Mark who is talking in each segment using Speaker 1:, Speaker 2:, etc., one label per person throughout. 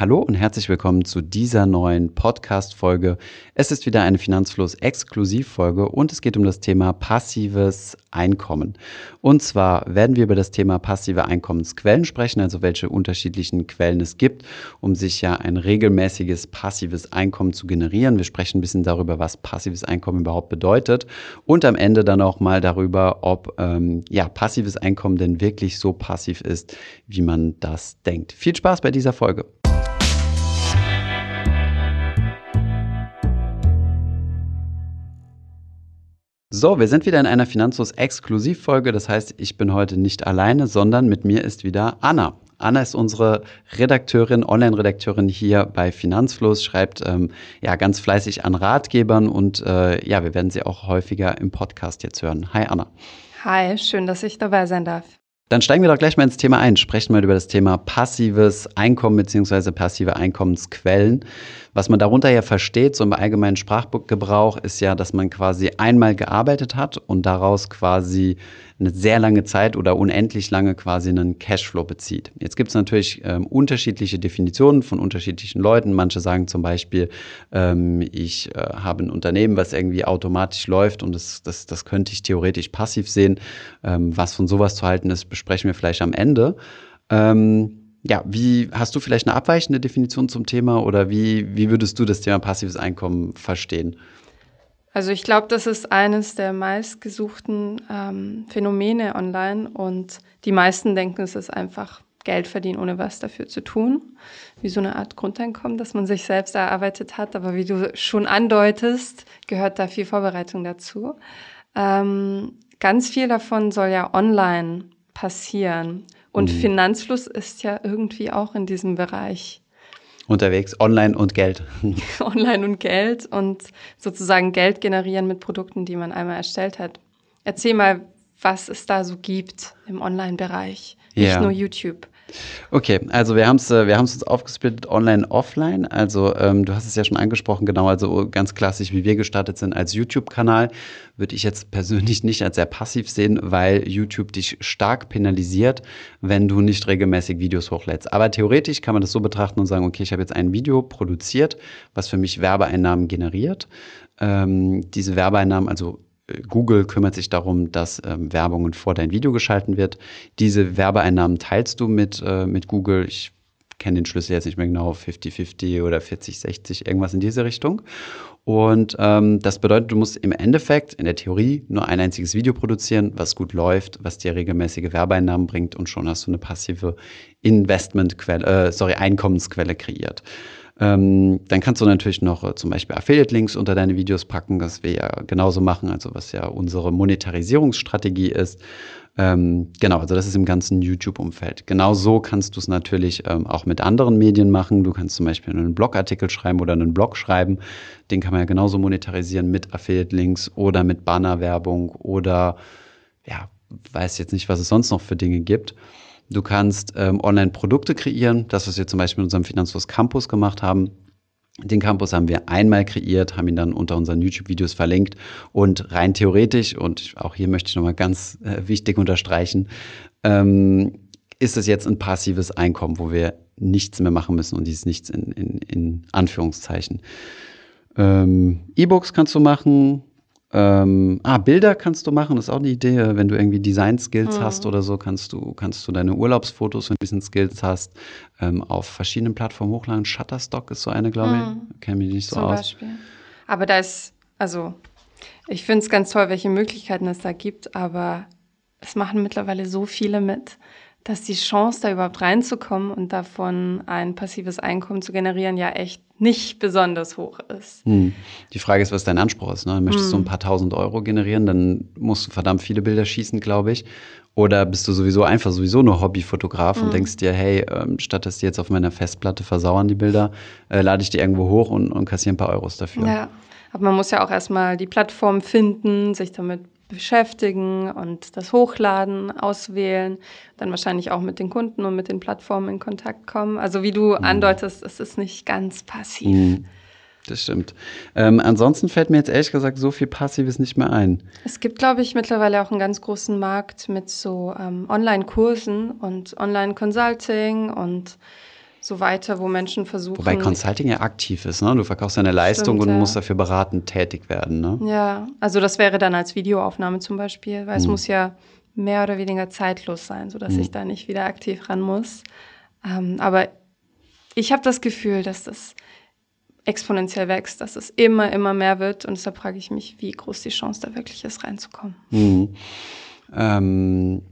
Speaker 1: Hallo und herzlich willkommen zu dieser neuen Podcast-Folge. Es ist wieder eine Finanzfluss-Exklusivfolge und es geht um das Thema passives Einkommen. Und zwar werden wir über das Thema passive Einkommensquellen sprechen, also welche unterschiedlichen Quellen es gibt, um sich ja ein regelmäßiges passives Einkommen zu generieren. Wir sprechen ein bisschen darüber, was passives Einkommen überhaupt bedeutet und am Ende dann auch mal darüber, ob ähm, ja, passives Einkommen denn wirklich so passiv ist, wie man das denkt. Viel Spaß bei dieser Folge. So, wir sind wieder in einer Finanzlos-Exklusivfolge. Das heißt, ich bin heute nicht alleine, sondern mit mir ist wieder Anna. Anna ist unsere Redakteurin, Online-Redakteurin hier bei Finanzfluss, schreibt ähm, ja ganz fleißig an Ratgebern und äh, ja, wir werden sie auch häufiger im Podcast jetzt hören. Hi Anna.
Speaker 2: Hi, schön, dass ich dabei sein darf.
Speaker 1: Dann steigen wir doch gleich mal ins Thema ein. Sprechen wir über das Thema passives Einkommen bzw. passive Einkommensquellen. Was man darunter ja versteht, so im allgemeinen Sprachgebrauch, ist ja, dass man quasi einmal gearbeitet hat und daraus quasi eine sehr lange Zeit oder unendlich lange quasi einen Cashflow bezieht. Jetzt gibt es natürlich ähm, unterschiedliche Definitionen von unterschiedlichen Leuten. Manche sagen zum Beispiel, ähm, ich äh, habe ein Unternehmen, was irgendwie automatisch läuft und das, das, das könnte ich theoretisch passiv sehen. Ähm, was von sowas zu halten ist, besprechen wir vielleicht am Ende. Ähm, ja, wie hast du vielleicht eine abweichende Definition zum Thema oder wie, wie würdest du das Thema passives Einkommen verstehen?
Speaker 2: Also ich glaube, das ist eines der meistgesuchten ähm, Phänomene online und die meisten denken, es ist einfach Geld verdienen, ohne was dafür zu tun. Wie so eine Art Grundeinkommen, das man sich selbst erarbeitet hat. Aber wie du schon andeutest, gehört da viel Vorbereitung dazu. Ähm, ganz viel davon soll ja online passieren. Und mhm. Finanzfluss ist ja irgendwie auch in diesem Bereich
Speaker 1: unterwegs, online und Geld.
Speaker 2: online und Geld und sozusagen Geld generieren mit Produkten, die man einmal erstellt hat. Erzähl mal, was es da so gibt im Online-Bereich, nicht ja. nur YouTube.
Speaker 1: Okay, also wir haben es äh, wir haben's uns aufgesplittet online, offline. Also ähm, du hast es ja schon angesprochen, genau, also ganz klassisch, wie wir gestartet sind als YouTube-Kanal, würde ich jetzt persönlich nicht als sehr passiv sehen, weil YouTube dich stark penalisiert, wenn du nicht regelmäßig Videos hochlädst. Aber theoretisch kann man das so betrachten und sagen, okay, ich habe jetzt ein Video produziert, was für mich Werbeeinnahmen generiert. Ähm, diese Werbeeinnahmen, also Google kümmert sich darum, dass ähm, Werbungen vor dein Video geschalten wird. Diese Werbeeinnahmen teilst du mit, äh, mit Google. Ich kenne den Schlüssel jetzt nicht mehr genau, 50-50 oder 40-60, irgendwas in diese Richtung. Und ähm, das bedeutet, du musst im Endeffekt in der Theorie nur ein einziges Video produzieren, was gut läuft, was dir regelmäßige Werbeeinnahmen bringt und schon hast du eine passive Investmentquelle, äh, sorry, Einkommensquelle kreiert. Ähm, dann kannst du natürlich noch äh, zum Beispiel Affiliate-Links unter deine Videos packen, das wir ja genauso machen, also was ja unsere Monetarisierungsstrategie ist. Ähm, genau, also das ist im ganzen YouTube-Umfeld. Genau so kannst du es natürlich ähm, auch mit anderen Medien machen. Du kannst zum Beispiel einen Blogartikel schreiben oder einen Blog schreiben. Den kann man ja genauso monetarisieren mit Affiliate-Links oder mit Bannerwerbung oder ja, weiß jetzt nicht, was es sonst noch für Dinge gibt. Du kannst ähm, online Produkte kreieren. Das, was wir zum Beispiel in unserem Finanzfluss Campus gemacht haben. Den Campus haben wir einmal kreiert, haben ihn dann unter unseren YouTube-Videos verlinkt und rein theoretisch, und auch hier möchte ich nochmal ganz äh, wichtig unterstreichen, ähm, ist es jetzt ein passives Einkommen, wo wir nichts mehr machen müssen und dieses Nichts in, in, in Anführungszeichen. Ähm, E-Books kannst du machen, ähm, ah, Bilder kannst du machen, das ist auch eine Idee. Wenn du irgendwie Design-Skills mhm. hast oder so, kannst du, kannst du deine Urlaubsfotos, wenn du ein bisschen Skills hast, ähm, auf verschiedenen Plattformen hochladen. Shutterstock ist so eine, glaube mhm. ich. Kenne mich nicht so Zum aus. Beispiel.
Speaker 2: Aber da ist, also, ich finde es ganz toll, welche Möglichkeiten es da gibt, aber es machen mittlerweile so viele mit dass die Chance, da überhaupt reinzukommen und davon ein passives Einkommen zu generieren, ja echt nicht besonders hoch ist. Hm.
Speaker 1: Die Frage ist, was dein Anspruch ist. Ne? Möchtest hm. du ein paar tausend Euro generieren, dann musst du verdammt viele Bilder schießen, glaube ich. Oder bist du sowieso einfach sowieso nur Hobbyfotograf hm. und denkst dir, hey, ähm, statt dass die jetzt auf meiner Festplatte versauern, die Bilder, äh, lade ich die irgendwo hoch und, und kassiere ein paar Euros dafür.
Speaker 2: Ja, aber man muss ja auch erstmal die Plattform finden, sich damit beschäftigen und das Hochladen, auswählen, dann wahrscheinlich auch mit den Kunden und mit den Plattformen in Kontakt kommen. Also wie du mhm. andeutest, es ist nicht ganz passiv. Mhm.
Speaker 1: Das stimmt. Ähm, ansonsten fällt mir jetzt ehrlich gesagt so viel Passives nicht mehr ein.
Speaker 2: Es gibt, glaube ich, mittlerweile auch einen ganz großen Markt mit so ähm, Online-Kursen und Online-Consulting und so weiter, wo Menschen versuchen.
Speaker 1: Wobei Consulting ja aktiv ist, ne? Du verkaufst deine Leistung
Speaker 2: Stimmt,
Speaker 1: und
Speaker 2: ja.
Speaker 1: musst dafür beratend tätig werden, ne?
Speaker 2: Ja, also das wäre dann als Videoaufnahme zum Beispiel, weil es
Speaker 1: Mhm.
Speaker 2: muss ja mehr oder weniger zeitlos sein, sodass
Speaker 1: Mhm.
Speaker 2: ich da nicht wieder aktiv ran muss. Ähm, aber ich habe das Gefühl, dass das exponentiell wächst, dass es immer, immer mehr wird. Und deshalb frage ich mich, wie groß die Chance da wirklich ist, reinzukommen.
Speaker 1: Mhm. Ähm,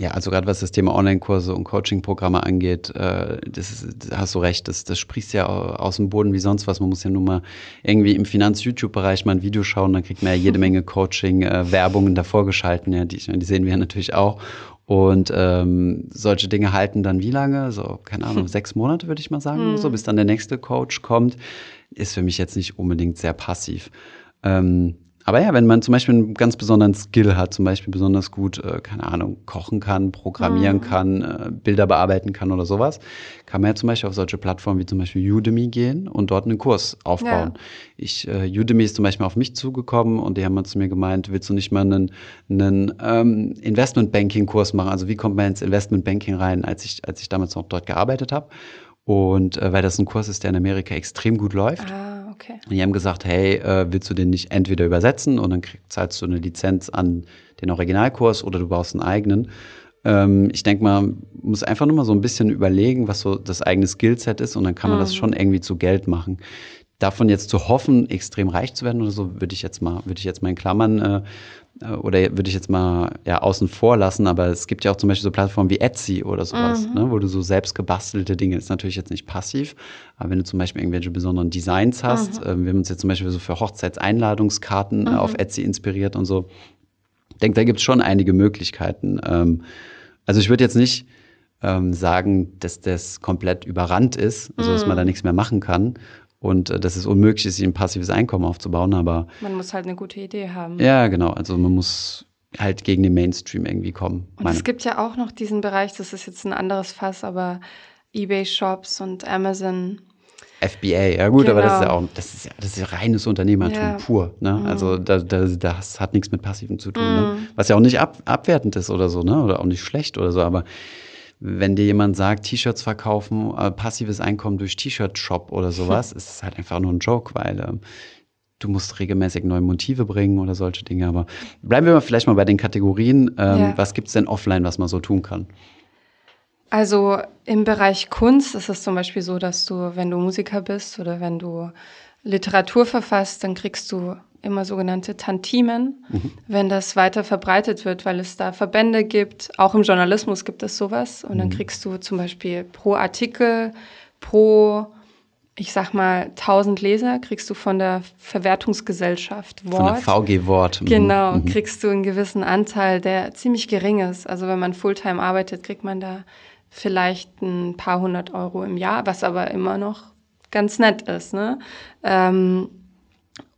Speaker 1: ja, also gerade was das Thema Online-Kurse und Coaching-Programme angeht, äh, das ist, da hast du recht, das, das sprießt ja au- aus dem Boden wie sonst was. Man muss ja nur mal irgendwie im Finanz-YouTube-Bereich mal ein Video schauen, dann kriegt man ja jede Menge Coaching-Werbungen davor geschalten, ja, die, die sehen wir ja natürlich auch. Und ähm, solche Dinge halten dann wie lange? So, keine Ahnung, sechs Monate würde ich mal sagen,
Speaker 2: Hm.
Speaker 1: so, bis dann der nächste Coach kommt. Ist für mich jetzt nicht unbedingt sehr passiv. Ähm, aber ja, wenn man zum Beispiel einen ganz besonderen Skill hat, zum Beispiel besonders gut, äh, keine Ahnung, kochen kann, programmieren
Speaker 2: Mhm.
Speaker 1: kann, äh, Bilder bearbeiten kann oder sowas, kann man ja zum Beispiel auf solche Plattformen wie zum Beispiel Udemy gehen und dort einen Kurs aufbauen.
Speaker 2: Ja.
Speaker 1: Ich, äh, Udemy ist zum Beispiel auf mich zugekommen und die haben mal zu mir gemeint, willst du nicht mal einen, einen ähm, Investment-Banking-Kurs machen? Also wie kommt man ins Investment-Banking rein, als ich, als ich damals noch dort gearbeitet habe? Und äh, weil das ein Kurs ist, der in Amerika extrem gut läuft.
Speaker 2: Ah, okay.
Speaker 1: Und die haben gesagt, hey, äh, willst du den nicht entweder übersetzen und dann zahlst du eine Lizenz an den Originalkurs oder du baust einen eigenen. Ähm, ich denke mal, man muss einfach nur mal so ein bisschen überlegen, was so das eigene Skillset ist und dann kann man das
Speaker 2: Mhm.
Speaker 1: schon irgendwie zu Geld machen. Davon jetzt zu hoffen, extrem reich zu werden oder so, würde ich jetzt mal, würde ich jetzt mal in Klammern äh, äh, oder würde ich jetzt mal ja außen vor lassen, aber es gibt ja auch zum Beispiel so Plattformen wie Etsy oder sowas,
Speaker 2: Mhm.
Speaker 1: ne, wo du so selbst gebastelte Dinge, ist natürlich jetzt nicht passiv, aber wenn du zum Beispiel irgendwelche besonderen Designs hast,
Speaker 2: Mhm.
Speaker 1: ähm, wir haben uns jetzt zum Beispiel so für Hochzeitseinladungskarten äh,
Speaker 2: Mhm.
Speaker 1: auf Etsy inspiriert und so, ich denke, da gibt es schon einige Möglichkeiten. Ähm, also ich würde jetzt nicht ähm, sagen, dass das komplett überrannt ist, also dass man
Speaker 2: Mhm.
Speaker 1: da nichts mehr machen kann und äh, dass es unmöglich ist, sich ein passives Einkommen aufzubauen, aber
Speaker 2: Man muss halt eine gute Idee haben.
Speaker 1: ja, genau. Also man muss halt gegen den Mainstream irgendwie kommen.
Speaker 2: Und es gibt ja auch noch diesen Bereich, das ist jetzt ein anderes Fass, aber Ebay-Shops und Amazon.
Speaker 1: FBA, ja gut, aber das ist ja
Speaker 2: Genau.
Speaker 1: auch, das ist ja, das ist ja reines Unternehmertum
Speaker 2: Ja.
Speaker 1: pur. Ne?
Speaker 2: Mhm.
Speaker 1: Also da, da, das hat nichts mit Passivem zu tun. Ne?
Speaker 2: Mhm.
Speaker 1: Was ja auch nicht ab, abwertend ist oder so, ne? Oder auch nicht schlecht oder so, aber wenn dir jemand sagt, T-Shirts verkaufen, äh, passives Einkommen durch T-Shirt-Shop oder sowas, ist es halt einfach nur ein Joke, weil ähm, du musst regelmäßig neue Motive bringen oder solche Dinge. Aber bleiben wir mal vielleicht mal bei den Kategorien. Ähm,
Speaker 2: Ja.
Speaker 1: Was gibt's denn offline, was man so tun kann?
Speaker 2: Also im Bereich Kunst ist es zum Beispiel so, dass du, wenn du Musiker bist oder wenn du Literatur verfasst, dann kriegst du immer sogenannte Tantimen, wenn das weiter verbreitet wird, weil es da Verbände gibt. Auch im Journalismus gibt es sowas. Und dann kriegst du zum Beispiel pro Artikel, pro, ich sag mal, 1000 Leser, kriegst du von der Verwertungsgesellschaft
Speaker 1: Von der
Speaker 2: Wort.
Speaker 1: VG Wort. Mhm.
Speaker 2: Genau,
Speaker 1: Mhm.
Speaker 2: kriegst du einen gewissen Anteil, der ziemlich gering ist. Also wenn man Fulltime arbeitet, kriegt man da vielleicht ein paar hundert Euro im Jahr, was aber immer noch ganz nett ist. Ne? Ähm,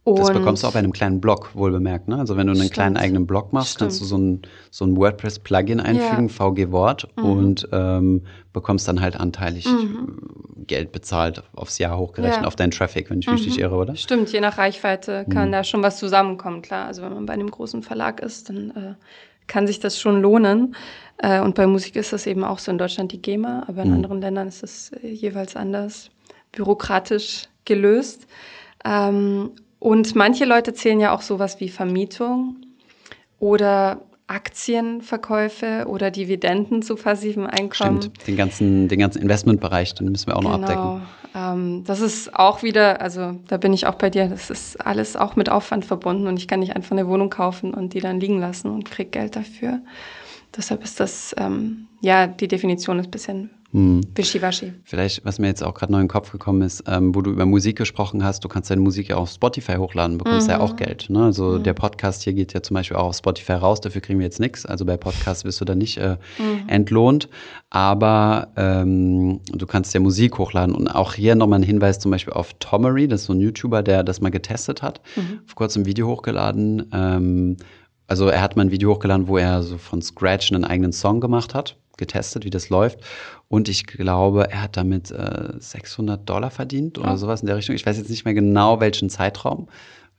Speaker 1: Das bekommst du auch bei einem kleinen Blog, wohl bemerkt. Ne? Also wenn du einen
Speaker 2: Stimmt.
Speaker 1: kleinen eigenen Blog machst,
Speaker 2: Stimmt.
Speaker 1: kannst du so ein, so ein WordPress-Plugin einfügen, VG Wort, und ähm, bekommst dann halt anteilig äh, Geld bezahlt, aufs Jahr hochgerechnet,
Speaker 2: Ja.
Speaker 1: auf deinen Traffic, wenn ich mich nicht irre, oder?
Speaker 2: Stimmt, je nach Reichweite kann
Speaker 1: Mhm.
Speaker 2: da schon was zusammenkommen, klar. Also wenn man bei einem großen Verlag ist, dann äh, kann sich das schon lohnen. Äh, und bei Musik ist das eben auch so in Deutschland die GEMA, aber in
Speaker 1: Mhm.
Speaker 2: anderen Ländern ist es äh, jeweils anders bürokratisch gelöst. Ähm, und manche Leute zählen ja auch sowas wie Vermietung oder Aktienverkäufe oder Dividenden zu passivem Einkommen.
Speaker 1: Stimmt. Den ganzen, den ganzen Investmentbereich, den müssen wir auch noch abdecken.
Speaker 2: Genau. Ähm, das ist auch wieder, also da bin ich auch bei dir, das ist alles auch mit Aufwand verbunden und ich kann nicht einfach eine Wohnung kaufen und die dann liegen lassen und krieg Geld dafür. Deshalb ist das, ähm, ja, die Definition ist ein bisschen
Speaker 1: Hm.
Speaker 2: wischiwaschi.
Speaker 1: Vielleicht, was mir jetzt auch gerade neu in den Kopf gekommen ist, ähm, wo du über Musik gesprochen hast, du kannst deine Musik ja auf Spotify hochladen, bekommst ja
Speaker 2: Mhm.
Speaker 1: auch Geld. Ne? Also der Podcast hier geht ja zum Beispiel auch auf Spotify raus, dafür kriegen wir jetzt nichts. Also bei Podcasts wirst du da nicht äh,
Speaker 2: Mhm.
Speaker 1: entlohnt. Aber ähm, du kannst ja Musik hochladen. Und auch hier nochmal ein Hinweis zum Beispiel auf Tomery, das ist so ein YouTuber, der das mal getestet hat,
Speaker 2: Mhm.
Speaker 1: vor kurzem ein Video hochgeladen. Ähm, also er hat mal ein Video hochgeladen, wo er so von Scratch einen eigenen Song gemacht hat, getestet, wie das läuft. Und ich glaube, er hat damit äh, 600 Dollar verdient oder
Speaker 2: Oh.
Speaker 1: sowas in der Richtung. Ich weiß jetzt nicht mehr genau, welchen Zeitraum.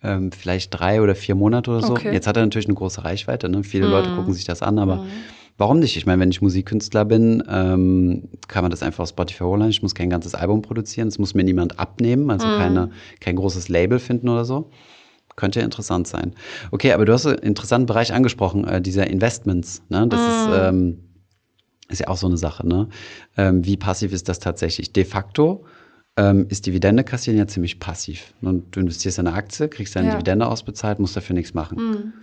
Speaker 1: Ähm, vielleicht drei oder vier Monate oder so.
Speaker 2: Okay.
Speaker 1: Jetzt hat er natürlich eine große Reichweite. Ne? Viele
Speaker 2: Mhm.
Speaker 1: Leute gucken sich das an, aber
Speaker 2: Mhm.
Speaker 1: warum nicht? Ich meine, wenn ich Musikkünstler bin, ähm, kann man das einfach auf Spotify holen. Ich muss kein ganzes Album produzieren. Es muss mir niemand abnehmen, also mm. keine, kein großes Label finden oder so. Könnte ja interessant sein. Okay, aber du hast einen interessanten Bereich angesprochen, äh, dieser Investments. Ne? Das mm. ist, ähm, ist ja auch so eine Sache. Ne? Ähm, wie passiv ist das tatsächlich? De facto ähm, ist Dividende kassieren ja ziemlich passiv. Und du investierst in eine Aktie, kriegst deine ja. Dividende ausbezahlt, musst dafür nichts machen. Mm.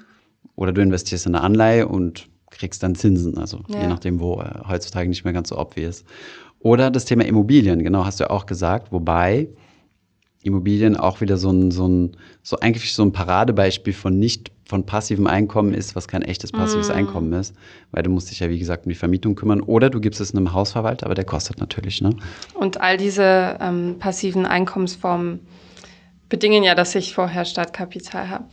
Speaker 1: Oder du investierst in eine Anleihe und kriegst dann Zinsen, also ja. je nachdem, wo äh, heutzutage nicht mehr ganz so obvious. Oder das Thema Immobilien, genau, hast du ja auch gesagt, wobei Immobilien auch wieder so ein, so ein, so eigentlich so ein Paradebeispiel von nicht von passivem Einkommen ist, was kein echtes passives mm. Einkommen ist, weil du musst dich ja, wie gesagt, um die Vermietung kümmern oder du gibst es einem Hausverwalter, aber der kostet natürlich, ne?
Speaker 2: Und all diese ähm, passiven Einkommensformen bedingen ja, dass ich vorher Startkapital habe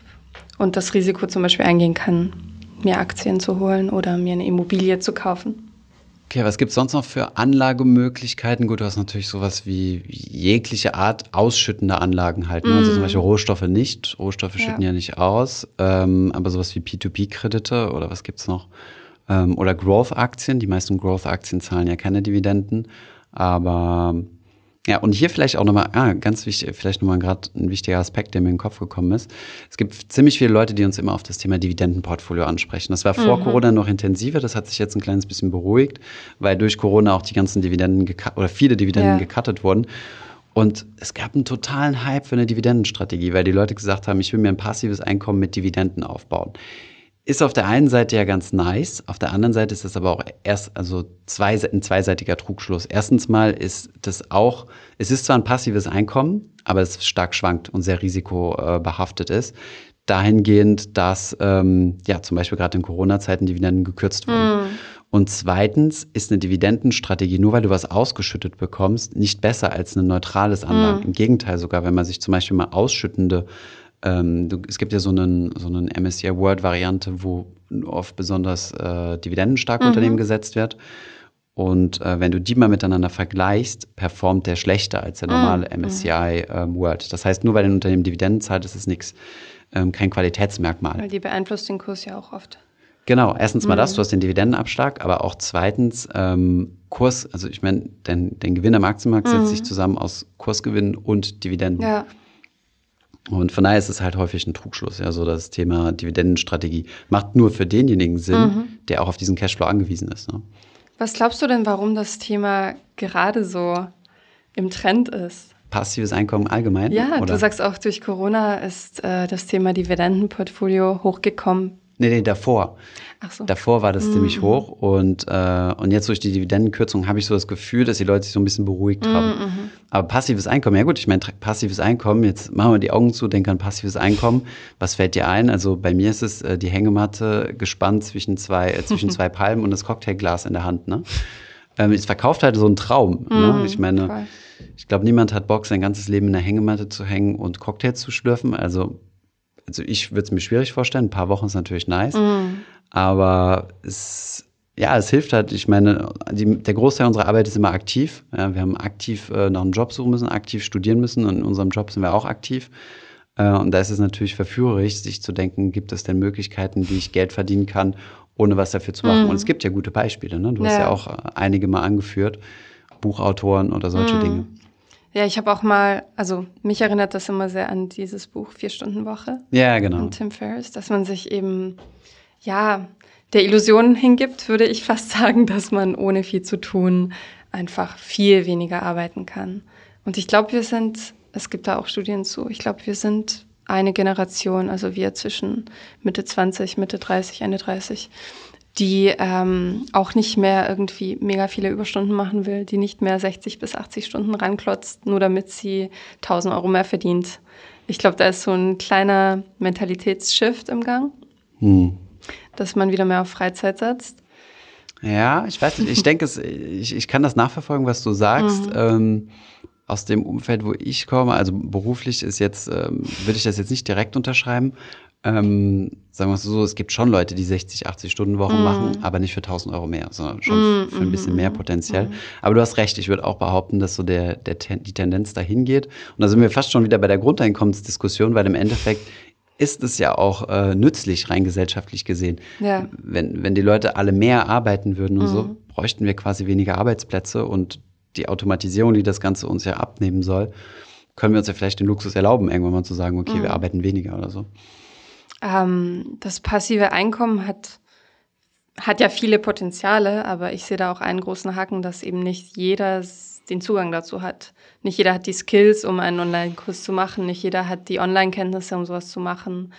Speaker 2: und das Risiko zum Beispiel eingehen kann, mir Aktien zu holen oder mir eine Immobilie zu kaufen.
Speaker 1: Okay, was gibt es sonst noch für Anlagemöglichkeiten? Gut, du hast natürlich sowas wie jegliche Art ausschüttende Anlagen halt. Ne? Mm. Also zum mm. Beispiel Rohstoffe nicht. Rohstoffe ja. schütten ja nicht aus. Ähm, aber sowas wie P2P-Kredite oder was gibt's noch? Ähm, oder Growth-Aktien. Die meisten Growth-Aktien zahlen ja keine Dividenden. Aber ja, und hier vielleicht auch nochmal, ah, ganz wichtig, vielleicht nochmal gerade ein wichtiger Aspekt, der mir in den Kopf gekommen ist. Es gibt ziemlich viele Leute, die uns immer auf das Thema Dividendenportfolio ansprechen. Das war vor mhm. Corona noch intensiver, das hat sich jetzt ein kleines bisschen beruhigt, weil durch Corona auch die ganzen Dividenden oder viele Dividenden ja. gecuttet wurden. Und es gab einen totalen Hype für eine Dividendenstrategie, weil die Leute gesagt haben, ich will mir ein passives Einkommen mit Dividenden aufbauen. Ist auf der einen Seite ja ganz nice, auf der anderen Seite ist das aber auch erst, also zwei, ein zweiseitiger Trugschluss. Erstens mal ist das auch, es ist zwar ein passives Einkommen, aber es stark schwankt und sehr risikobehaftet ist. Dahingehend, dass ähm, ja zum Beispiel gerade in Corona-Zeiten Dividenden gekürzt wurden. Mm. Und zweitens ist eine Dividendenstrategie, nur weil du was ausgeschüttet bekommst, nicht besser als ein neutrales Anlagen. Mm. Im Gegenteil sogar, wenn man sich zum Beispiel mal ausschüttende ähm, du, es gibt ja so einen, so einen MSCI World Variante, wo auf besonders äh, dividendenstarke mhm. Unternehmen gesetzt wird. Und äh, wenn du die mal miteinander vergleichst, performt der schlechter als der mhm. normale mhm. MSCI ähm, World. Das heißt, nur weil ein Unternehmen Dividenden zahlt, ist es nichts, ähm, kein Qualitätsmerkmal.
Speaker 2: Weil die beeinflusst den Kurs ja auch oft.
Speaker 1: Genau, erstens mal mhm. das, du hast den Dividendenabschlag, aber auch zweitens ähm, Kurs, also ich meine, dein, dein Gewinn am Aktienmarkt setzt mhm. sich zusammen aus Kursgewinn und Dividenden. Ja. Und von daher ist es halt häufig ein Trugschluss. Ja, so das Thema Dividendenstrategie macht nur für denjenigen Sinn, mhm. der auch auf diesen Cashflow angewiesen ist. Ne?
Speaker 2: Was glaubst du denn, warum das Thema gerade so im Trend ist?
Speaker 1: Passives Einkommen allgemein?
Speaker 2: Ja, oder? du sagst auch, durch Corona ist äh, das Thema Dividendenportfolio hochgekommen.
Speaker 1: Nee, nee, davor. Ach so. Davor war das mhm. ziemlich hoch und, äh, und jetzt durch die Dividendenkürzung habe ich so das Gefühl, dass die Leute sich so ein bisschen beruhigt mhm. haben. Mhm. Aber passives Einkommen, ja gut, ich meine, passives Einkommen, jetzt machen wir die Augen zu, denken an passives Einkommen. Was fällt dir ein? Also bei mir ist es äh, die Hängematte gespannt zwischen zwei, äh, zwischen zwei Palmen und das Cocktailglas in der Hand. Ne? Ähm, es verkauft halt so einen Traum. Ne? Mhm, ich meine, voll. ich glaube, niemand hat Bock, sein ganzes Leben in der Hängematte zu hängen und Cocktails zu schlürfen. Also also ich würde es mir schwierig vorstellen. Ein paar Wochen ist natürlich nice. Mhm. Aber es, ja, es hilft halt. Ich meine, die, der Großteil unserer Arbeit ist immer aktiv. Ja, wir haben aktiv äh, nach einem Job suchen müssen, aktiv studieren müssen. Und in unserem Job sind wir auch aktiv. Äh, und da ist es natürlich verführerisch, sich zu denken, gibt es denn Möglichkeiten, wie ich Geld verdienen kann, ohne was dafür zu machen. Mhm. Und es gibt ja gute Beispiele. Ne? Du ja. hast ja auch äh, einige mal angeführt. Buchautoren oder solche mhm. Dinge.
Speaker 2: Ja, ich habe auch mal, also mich erinnert das immer sehr an dieses Buch Vier Stunden Woche.
Speaker 1: Ja, genau.
Speaker 2: Von Tim Ferriss, dass man sich eben, ja, der Illusion hingibt, würde ich fast sagen, dass man ohne viel zu tun einfach viel weniger arbeiten kann. Und ich glaube, wir sind, es gibt da auch Studien zu, ich glaube, wir sind eine Generation, also wir zwischen Mitte 20, Mitte 30, Ende 30, die ähm, auch nicht mehr irgendwie mega viele Überstunden machen will, die nicht mehr 60 bis 80 Stunden ranklotzt, nur damit sie 1000 Euro mehr verdient. Ich glaube, da ist so ein kleiner Mentalitätsshift im Gang, hm. dass man wieder mehr auf Freizeit setzt.
Speaker 1: Ja, ich weiß nicht, ich denke, ich, ich kann das nachverfolgen, was du sagst. Mhm. Ähm, aus dem Umfeld, wo ich komme, also beruflich ist jetzt, ähm, würde ich das jetzt nicht direkt unterschreiben, ähm, sagen wir es so, es gibt schon Leute, die 60, 80 Stunden Wochen mm. machen, aber nicht für 1000 Euro mehr, sondern schon mm, für ein bisschen mm, mehr potenziell. Mm. Aber du hast recht, ich würde auch behaupten, dass so der, der, die Tendenz dahin geht. Und da sind wir fast schon wieder bei der Grundeinkommensdiskussion, weil im Endeffekt ist es ja auch äh, nützlich, rein gesellschaftlich gesehen. Ja. Wenn, wenn die Leute alle mehr arbeiten würden und mhm. so, bräuchten wir quasi weniger Arbeitsplätze und die Automatisierung, die das Ganze uns ja abnehmen soll, können wir uns ja vielleicht den Luxus erlauben, irgendwann mal zu sagen, okay, mhm. wir arbeiten weniger oder so.
Speaker 2: Ähm, das passive Einkommen hat, hat ja viele Potenziale, aber ich sehe da auch einen großen Haken, dass eben nicht jeder den Zugang dazu hat. Nicht jeder hat die Skills, um einen Online-Kurs zu machen. Nicht jeder hat die Online-Kenntnisse, um sowas zu machen.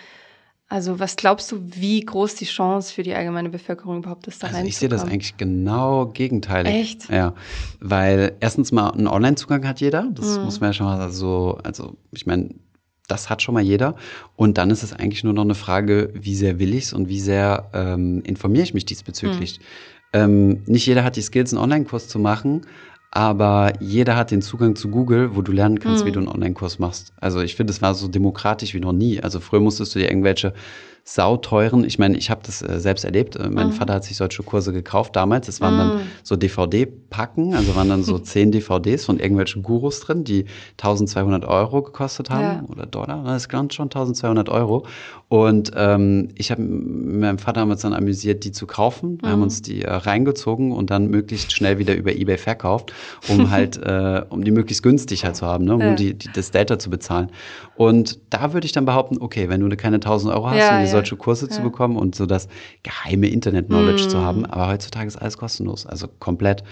Speaker 2: Also was glaubst du, wie groß die Chance für die allgemeine Bevölkerung überhaupt ist, da
Speaker 1: also Ich sehe das eigentlich genau gegenteilig. Echt? Ja, weil erstens mal einen Online-Zugang hat jeder. Das mhm. muss man ja schon mal so, also ich meine, das hat schon mal jeder. Und dann ist es eigentlich nur noch eine Frage, wie sehr will ich es und wie sehr ähm, informiere ich mich diesbezüglich. Mhm. Ähm, nicht jeder hat die Skills, einen Online-Kurs zu machen, aber jeder hat den Zugang zu Google, wo du lernen kannst, mhm. wie du einen Online-Kurs machst. Also ich finde, es war so demokratisch wie noch nie. Also früher musstest du dir irgendwelche sauteuren. Ich meine, ich habe das äh, selbst erlebt. Äh, mein mhm. Vater hat sich solche Kurse gekauft damals. Es waren mhm. dann so DVD-Packen, also waren dann so zehn DVDs von irgendwelchen Gurus drin, die 1200 Euro gekostet haben ja. oder Dollar. Das ist schon 1200 Euro. Und ähm, ich habe mit meinem Vater haben uns dann amüsiert, die zu kaufen. Wir mhm. haben uns die äh, reingezogen und dann möglichst schnell wieder über eBay verkauft, um halt, äh, um die möglichst günstig halt zu haben, ne? um ja. die, die, das Delta zu bezahlen. Und da würde ich dann behaupten, okay, wenn du keine 1000 Euro hast, ja, um solche Kurse zu bekommen und so das geheime Internet-Knowledge mm. zu haben, aber heutzutage ist alles kostenlos, also komplett.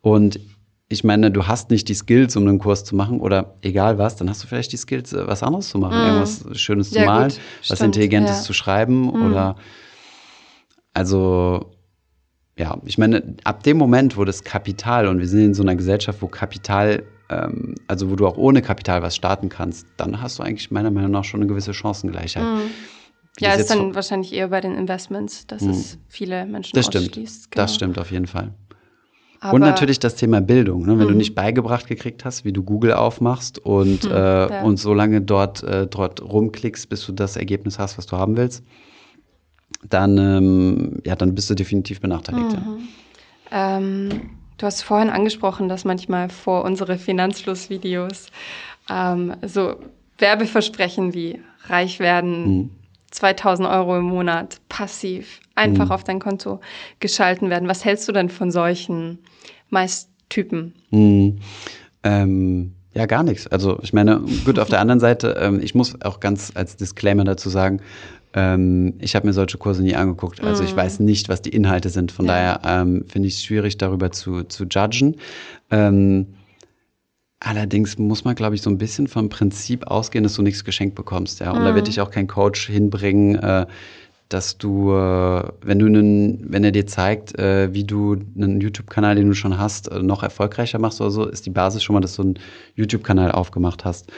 Speaker 1: Und ich meine, du hast nicht die Skills, um einen Kurs zu machen oder egal was, dann hast du vielleicht die Skills, äh, was anderes zu machen, mm. irgendwas Schönes zu ja, malen, gut. was Stimmt. Intelligentes ja. zu schreiben mm. oder also ja, ich meine, ab dem Moment, wo das Kapital und wir sind in so einer Gesellschaft, wo Kapital, ähm, also wo du auch ohne Kapital was starten kannst, dann hast du eigentlich meiner Meinung nach schon eine gewisse Chancengleichheit. Mm.
Speaker 2: Ja, ist dann wahrscheinlich eher bei den Investments, dass mm. es viele Menschen
Speaker 1: das stimmt. Genau. Das stimmt auf jeden Fall. Aber und natürlich das Thema Bildung. Ne? Wenn mhm. du nicht beigebracht gekriegt hast, wie du Google aufmachst und, mhm, äh, ja. und so lange dort, äh, dort rumklickst, bis du das Ergebnis hast, was du haben willst, dann, ähm, ja, dann bist du definitiv benachteiligt. Mhm.
Speaker 2: Ja. Ähm, du hast vorhin angesprochen, dass manchmal vor unsere Finanzflussvideos ähm, so Werbeversprechen wie reich werden, 2000 mhm. Euro im Monat passiv einfach mhm. auf dein Konto geschalten werden. Was hältst du denn von solchen meist Typen?
Speaker 1: Mhm. Ähm, ja, gar nichts. Also ich meine, gut, auf der anderen Seite, ähm, ich muss auch ganz als Disclaimer dazu sagen, ähm, ich habe mir solche Kurse nie angeguckt. Also ich mhm. weiß nicht, was die Inhalte sind. Von ja. daher ähm, finde ich es schwierig, darüber zu, zu judgen. Ähm, allerdings muss man, glaube ich, so ein bisschen vom Prinzip ausgehen, dass du nichts geschenkt bekommst. Ja? Und mhm. da wird dich auch kein Coach hinbringen, äh, dass du, äh, wenn du einen, wenn er dir zeigt, äh, wie du einen YouTube-Kanal, den du schon hast, äh, noch erfolgreicher machst oder so, ist die Basis schon mal, dass du einen YouTube-Kanal aufgemacht hast.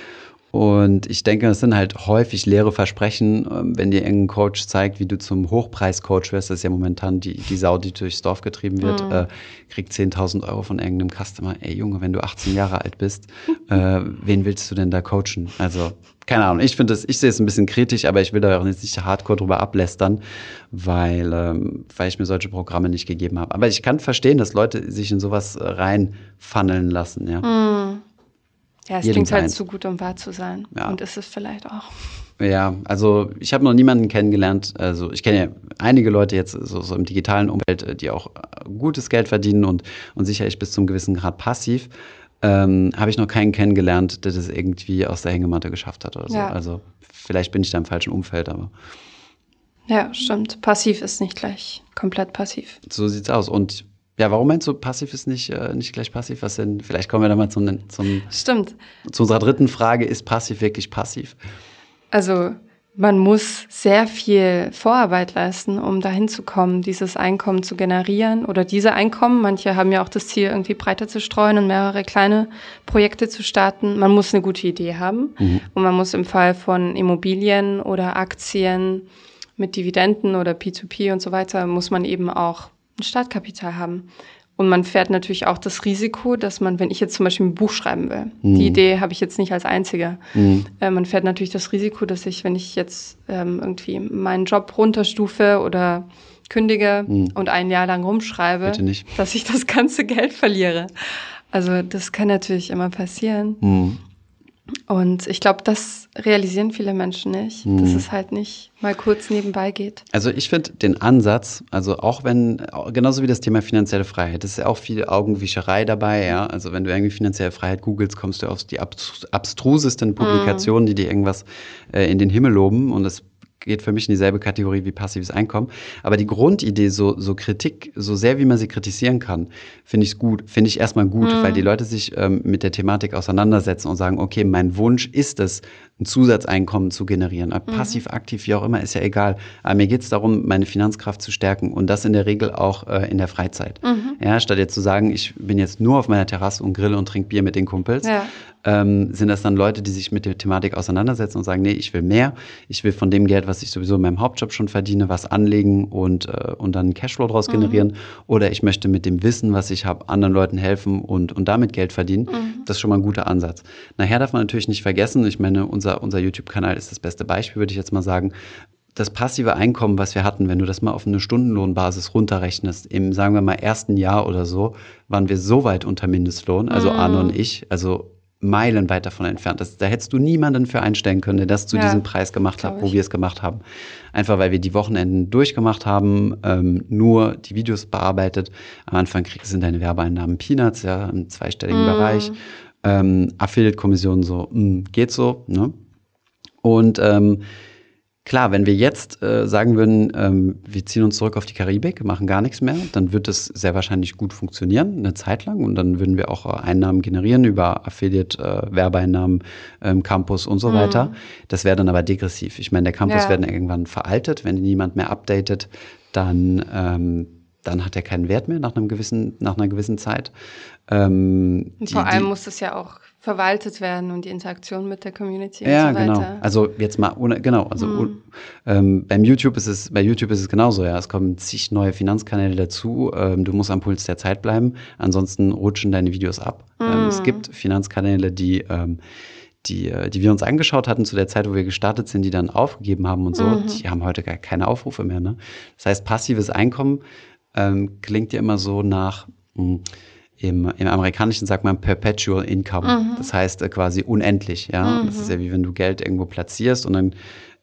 Speaker 1: Und ich denke, das sind halt häufig leere Versprechen, ähm, wenn dir irgendein Coach zeigt, wie du zum Hochpreis-Coach wirst. Das ist ja momentan die, die Sau, die durchs Dorf getrieben wird, mhm. äh, kriegt 10.000 Euro von irgendeinem Customer. Ey Junge, wenn du 18 Jahre alt bist, äh, wen willst du denn da coachen? Also, keine Ahnung. Ich finde es, ich sehe es ein bisschen kritisch, aber ich will da auch jetzt nicht hardcore drüber ablästern, weil, ähm, weil ich mir solche Programme nicht gegeben habe. Aber ich kann verstehen, dass Leute sich in sowas reinfunneln lassen, ja. Mhm.
Speaker 2: Ja, es klingt halt zu gut, um wahr zu sein. Ja. Und ist es vielleicht auch.
Speaker 1: Ja, also ich habe noch niemanden kennengelernt. Also ich kenne ja einige Leute jetzt so, so, im digitalen Umfeld, die auch äh, gutes Geld verdienen und, und sicherlich bis zum gewissen Grad passiv. Ähm, habe ich noch keinen kennengelernt, der das irgendwie aus der Hängematte geschafft hat oder so. Ja. Also vielleicht bin ich da im falschen Umfeld, aber.
Speaker 2: Ja, stimmt. Passiv ist nicht gleich komplett passiv.
Speaker 1: So sieht's aus. Und ja, warum meinst du, passiv ist nicht, äh, nicht gleich passiv? Was denn? Vielleicht kommen wir da mal zum, zum,
Speaker 2: Stimmt.
Speaker 1: zu unserer dritten Frage. Ist passiv wirklich passiv?
Speaker 2: Also, man muss sehr viel Vorarbeit leisten, um dahin zu kommen, dieses Einkommen zu generieren oder diese Einkommen. Manche haben ja auch das Ziel, irgendwie breiter zu streuen und mehrere kleine Projekte zu starten. Man muss eine gute Idee haben mhm. und man muss im Fall von Immobilien oder Aktien mit Dividenden oder P2P und so weiter, muss man eben auch ein Startkapital haben. Und man fährt natürlich auch das Risiko, dass man, wenn ich jetzt zum Beispiel ein Buch schreiben will, mhm. die Idee habe ich jetzt nicht als einzige. Mhm. Äh, man fährt natürlich das Risiko, dass ich, wenn ich jetzt ähm, irgendwie meinen Job runterstufe oder kündige mhm. und ein Jahr lang rumschreibe, dass ich das ganze Geld verliere. Also das kann natürlich immer passieren. Mhm. Und ich glaube, das realisieren viele Menschen nicht, mhm. dass es halt nicht mal kurz nebenbei geht.
Speaker 1: Also ich finde den Ansatz, also auch wenn, genauso wie das Thema finanzielle Freiheit, ist ja auch viel Augenwischerei dabei, ja. Also wenn du irgendwie finanzielle Freiheit googelst, kommst du auf die abstrusesten Publikationen, mhm. die dir irgendwas äh, in den Himmel loben und das geht für mich in dieselbe Kategorie wie passives Einkommen. Aber die Grundidee, so, so Kritik, so sehr wie man sie kritisieren kann, finde ich gut, finde ich erstmal gut, mhm. weil die Leute sich ähm, mit der Thematik auseinandersetzen und sagen, okay, mein Wunsch ist es, ein Zusatzeinkommen zu generieren. Mhm. Passiv, aktiv, wie auch immer, ist ja egal. Aber mir geht es darum, meine Finanzkraft zu stärken und das in der Regel auch äh, in der Freizeit. Mhm. Ja, statt jetzt zu sagen, ich bin jetzt nur auf meiner Terrasse und grille und trinke Bier mit den Kumpels, ja. ähm, sind das dann Leute, die sich mit der Thematik auseinandersetzen und sagen, nee, ich will mehr. Ich will von dem Geld, was ich sowieso in meinem Hauptjob schon verdiene, was anlegen und, äh, und dann Cashflow daraus mhm. generieren. Oder ich möchte mit dem Wissen, was ich habe, anderen Leuten helfen und, und damit Geld verdienen. Mhm. Das ist schon mal ein guter Ansatz. Nachher darf man natürlich nicht vergessen, ich meine, unser unser, unser YouTube-Kanal ist das beste Beispiel, würde ich jetzt mal sagen. Das passive Einkommen, was wir hatten, wenn du das mal auf eine Stundenlohnbasis runterrechnest, im, sagen wir mal, ersten Jahr oder so, waren wir so weit unter Mindestlohn, also mm. Arne und ich, also meilenweit davon entfernt. Das, da hättest du niemanden für einstellen können, der das zu ja, diesem Preis gemacht hat, wo wir es gemacht haben. Einfach weil wir die Wochenenden durchgemacht haben, ähm, nur die Videos bearbeitet. Am Anfang kriegst du deine Werbeeinnahmen Peanuts, ja, im zweistelligen mm. Bereich ähm, Affiliate-Kommission so, mh, hm, geht so. Ne? Und ähm, klar, wenn wir jetzt äh, sagen würden, ähm, wir ziehen uns zurück auf die Karibik, machen gar nichts mehr, dann wird es sehr wahrscheinlich gut funktionieren, eine Zeit lang. Und dann würden wir auch äh, Einnahmen generieren über Affiliate, äh, ähm, Campus und so mhm. weiter. Das wäre dann aber degressiv. Ich meine, der Campus ja. werden irgendwann veraltet, wenn niemand mehr updatet, dann ähm, dann hat er keinen Wert mehr nach, einem gewissen, nach einer gewissen Zeit.
Speaker 2: Ähm, und vor die, allem muss das ja auch verwaltet werden und die Interaktion mit der Community
Speaker 1: ja, und so weiter. genau. Also jetzt mal ohne, genau, also mhm. ähm, beim YouTube ist es, bei YouTube ist es genauso, ja. Es kommen zig neue Finanzkanäle dazu. Ähm, du musst am Puls der Zeit bleiben, ansonsten rutschen deine Videos ab. Mhm. Ähm, es mhm. gibt Finanzkanäle, die ähm, die, äh, die wir uns angeschaut hatten zu der Zeit, wo wir gestartet sind, die dann aufgegeben haben und so, mhm. die haben heute gar keine Aufrufe mehr. Ne? Das heißt, passives Einkommen ähm, klingt ja immer so nach, mh, hm, im, im Amerikanischen sagt man Perpetual Income. Mhm. Das heißt äh, quasi unendlich. Ja? Mhm. Das ist ja wie wenn du Geld irgendwo platzierst und dann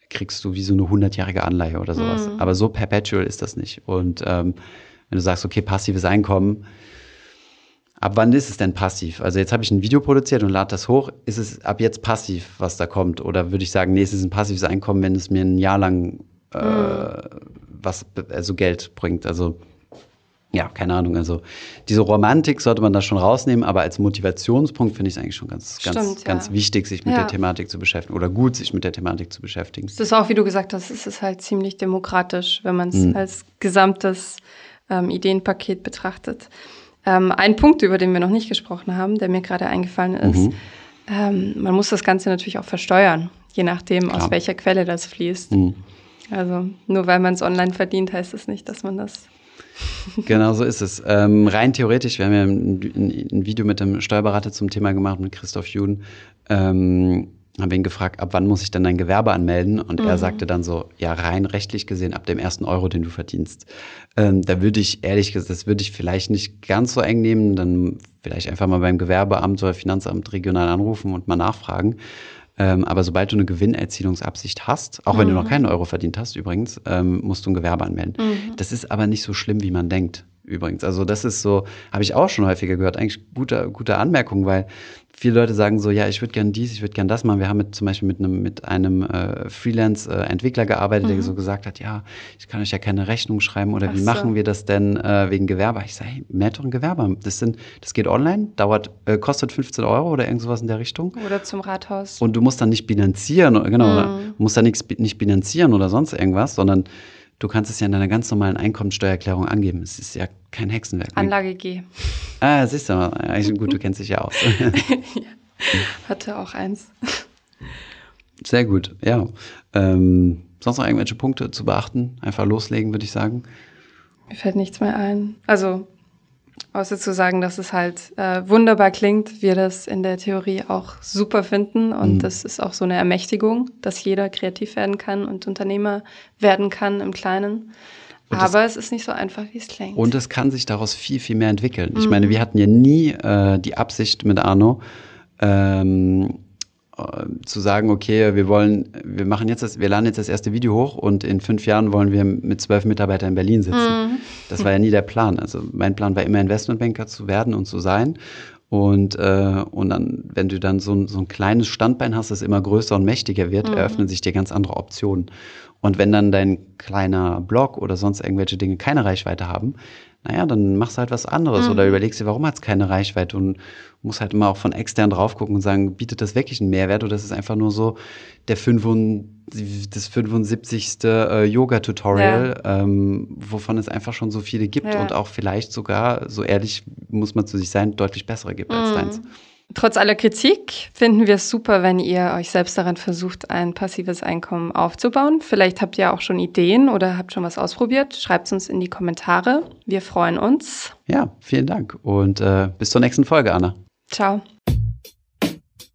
Speaker 1: kriegst du wie so eine 100-jährige Anleihe oder sowas. Mhm. Aber so perpetual ist das nicht. Und ähm, wenn du sagst, okay, passives Einkommen, ab wann ist es denn passiv? Also jetzt habe ich ein Video produziert und lade das hoch. Ist es ab jetzt passiv, was da kommt? Oder würde ich sagen, nee, es ist ein passives Einkommen, wenn es mir ein Jahr lang äh, mhm. was, also Geld bringt? Also ja, keine Ahnung. Also diese Romantik sollte man da schon rausnehmen, aber als Motivationspunkt finde ich es eigentlich schon ganz, ganz, Stimmt, ganz ja. wichtig, sich mit ja. der Thematik zu beschäftigen oder gut, sich mit der Thematik zu beschäftigen.
Speaker 2: Das ist auch, wie du gesagt hast, es ist halt ziemlich demokratisch, wenn man es mhm. als gesamtes ähm, Ideenpaket betrachtet. Ähm, ein Punkt, über den wir noch nicht gesprochen haben, der mir gerade eingefallen ist, mhm. ähm, man muss das Ganze natürlich auch versteuern, je nachdem, Klar. aus welcher Quelle das fließt. Mhm. Also nur weil man es online verdient, heißt es das nicht, dass man das
Speaker 1: Genau so ist es. Ähm, rein theoretisch, wir haben ja ein, ein, Video mit dem Steuerberater zum Thema gemacht, mit Christoph Juden. Ähm, haben wir ihn gefragt, ab wann muss ich dann dein Gewerbe anmelden? Und mhm. er sagte dann so, ja, rein rechtlich gesehen, ab dem ersten Euro, den du verdienst. Ähm, da würde ich ehrlich gesagt, das würde ich vielleicht nicht ganz so eng nehmen, dann vielleicht einfach mal beim Gewerbeamt oder Finanzamt regional anrufen und mal nachfragen. Ähm, aber sobald du eine Gewinnerzielungsabsicht hast, auch wenn du noch mhm. keinen Euro verdient hast übrigens, ähm, musst du ein Gewerbe anmelden. Mhm. Das ist aber nicht so schlimm, wie man denkt übrigens. Also das ist so, habe ich auch schon häufiger gehört, eigentlich gute, gute Anmerkung, weil viele Leute sagen so, ja, ich würde gern dies, ich würde gern das machen. Wir haben mit, zum Beispiel mit einem, mit einem äh, Freelance-Entwickler gearbeitet, mhm. der so gesagt hat, ja, ich kann euch ja keine Rechnung schreiben oder Ach wie so. machen wir das denn äh, wegen Gewerbe? Ich sage, hey, meldet doch ein Gewerbe. Das, sind, das geht online, dauert, äh, kostet 15 Euro oder irgend sowas in der Richtung.
Speaker 2: Oder zum Rathaus.
Speaker 1: Und du musst dann nicht bilanzieren, genau, mhm. musst dann nichts nicht bilanzieren oder sonst irgendwas, sondern Du kannst es ja in deiner ganz normalen Einkommensteuererklärung angeben. Es ist ja kein Hexenwerk.
Speaker 2: Anlage G.
Speaker 1: Ah, siehst du mal. Gut, du kennst dich ja aus. ja.
Speaker 2: Hatte auch eins.
Speaker 1: Sehr gut, ja. Ähm, sonst noch irgendwelche Punkte zu beachten? Einfach loslegen, würde ich sagen.
Speaker 2: Mir fällt nichts mehr ein. Also Außer zu sagen, dass es halt äh, wunderbar klingt, wir das in der Theorie auch super finden und mhm. das ist auch so eine Ermächtigung, dass jeder kreativ werden kann und Unternehmer werden kann im Kleinen. Und Aber es ist nicht so einfach, wie es klingt.
Speaker 1: Und es kann sich daraus viel, viel mehr entwickeln. Mhm. Ich meine, wir hatten ja nie äh, die Absicht mit Arno, ähm, äh, zu sagen, okay, wir wollen, wir machen jetzt das, wir laden jetzt das erste Video hoch und in fünf Jahren wollen wir mit zwölf Mitarbeitern in Berlin sitzen. Mhm. Das war ja nie der Plan. Also mein Plan war immer Investmentbanker zu werden und zu sein. Und, äh, und dann, wenn du dann so, so ein kleines Standbein hast, das immer größer und mächtiger wird, mhm. eröffnen sich dir ganz andere Optionen. Und wenn dann dein kleiner Blog oder sonst irgendwelche Dinge keine Reichweite haben, naja, dann machst du halt was anderes mhm. oder überlegst dir, warum hat es keine Reichweite und musst halt immer auch von extern drauf gucken und sagen, bietet das wirklich einen Mehrwert oder ist es einfach nur so der 75, das 75. Äh, Yoga-Tutorial, ja. ähm, wovon es einfach schon so viele gibt ja. und auch vielleicht sogar, so ehrlich muss man zu sich sein, deutlich bessere gibt mhm. als deins.
Speaker 2: Trotz aller Kritik finden wir es super, wenn ihr euch selbst daran versucht, ein passives Einkommen aufzubauen. Vielleicht habt ihr auch schon Ideen oder habt schon was ausprobiert. Schreibt es uns in die Kommentare. Wir freuen uns.
Speaker 1: Ja, vielen Dank und äh, bis zur nächsten Folge, Anna.
Speaker 2: Ciao.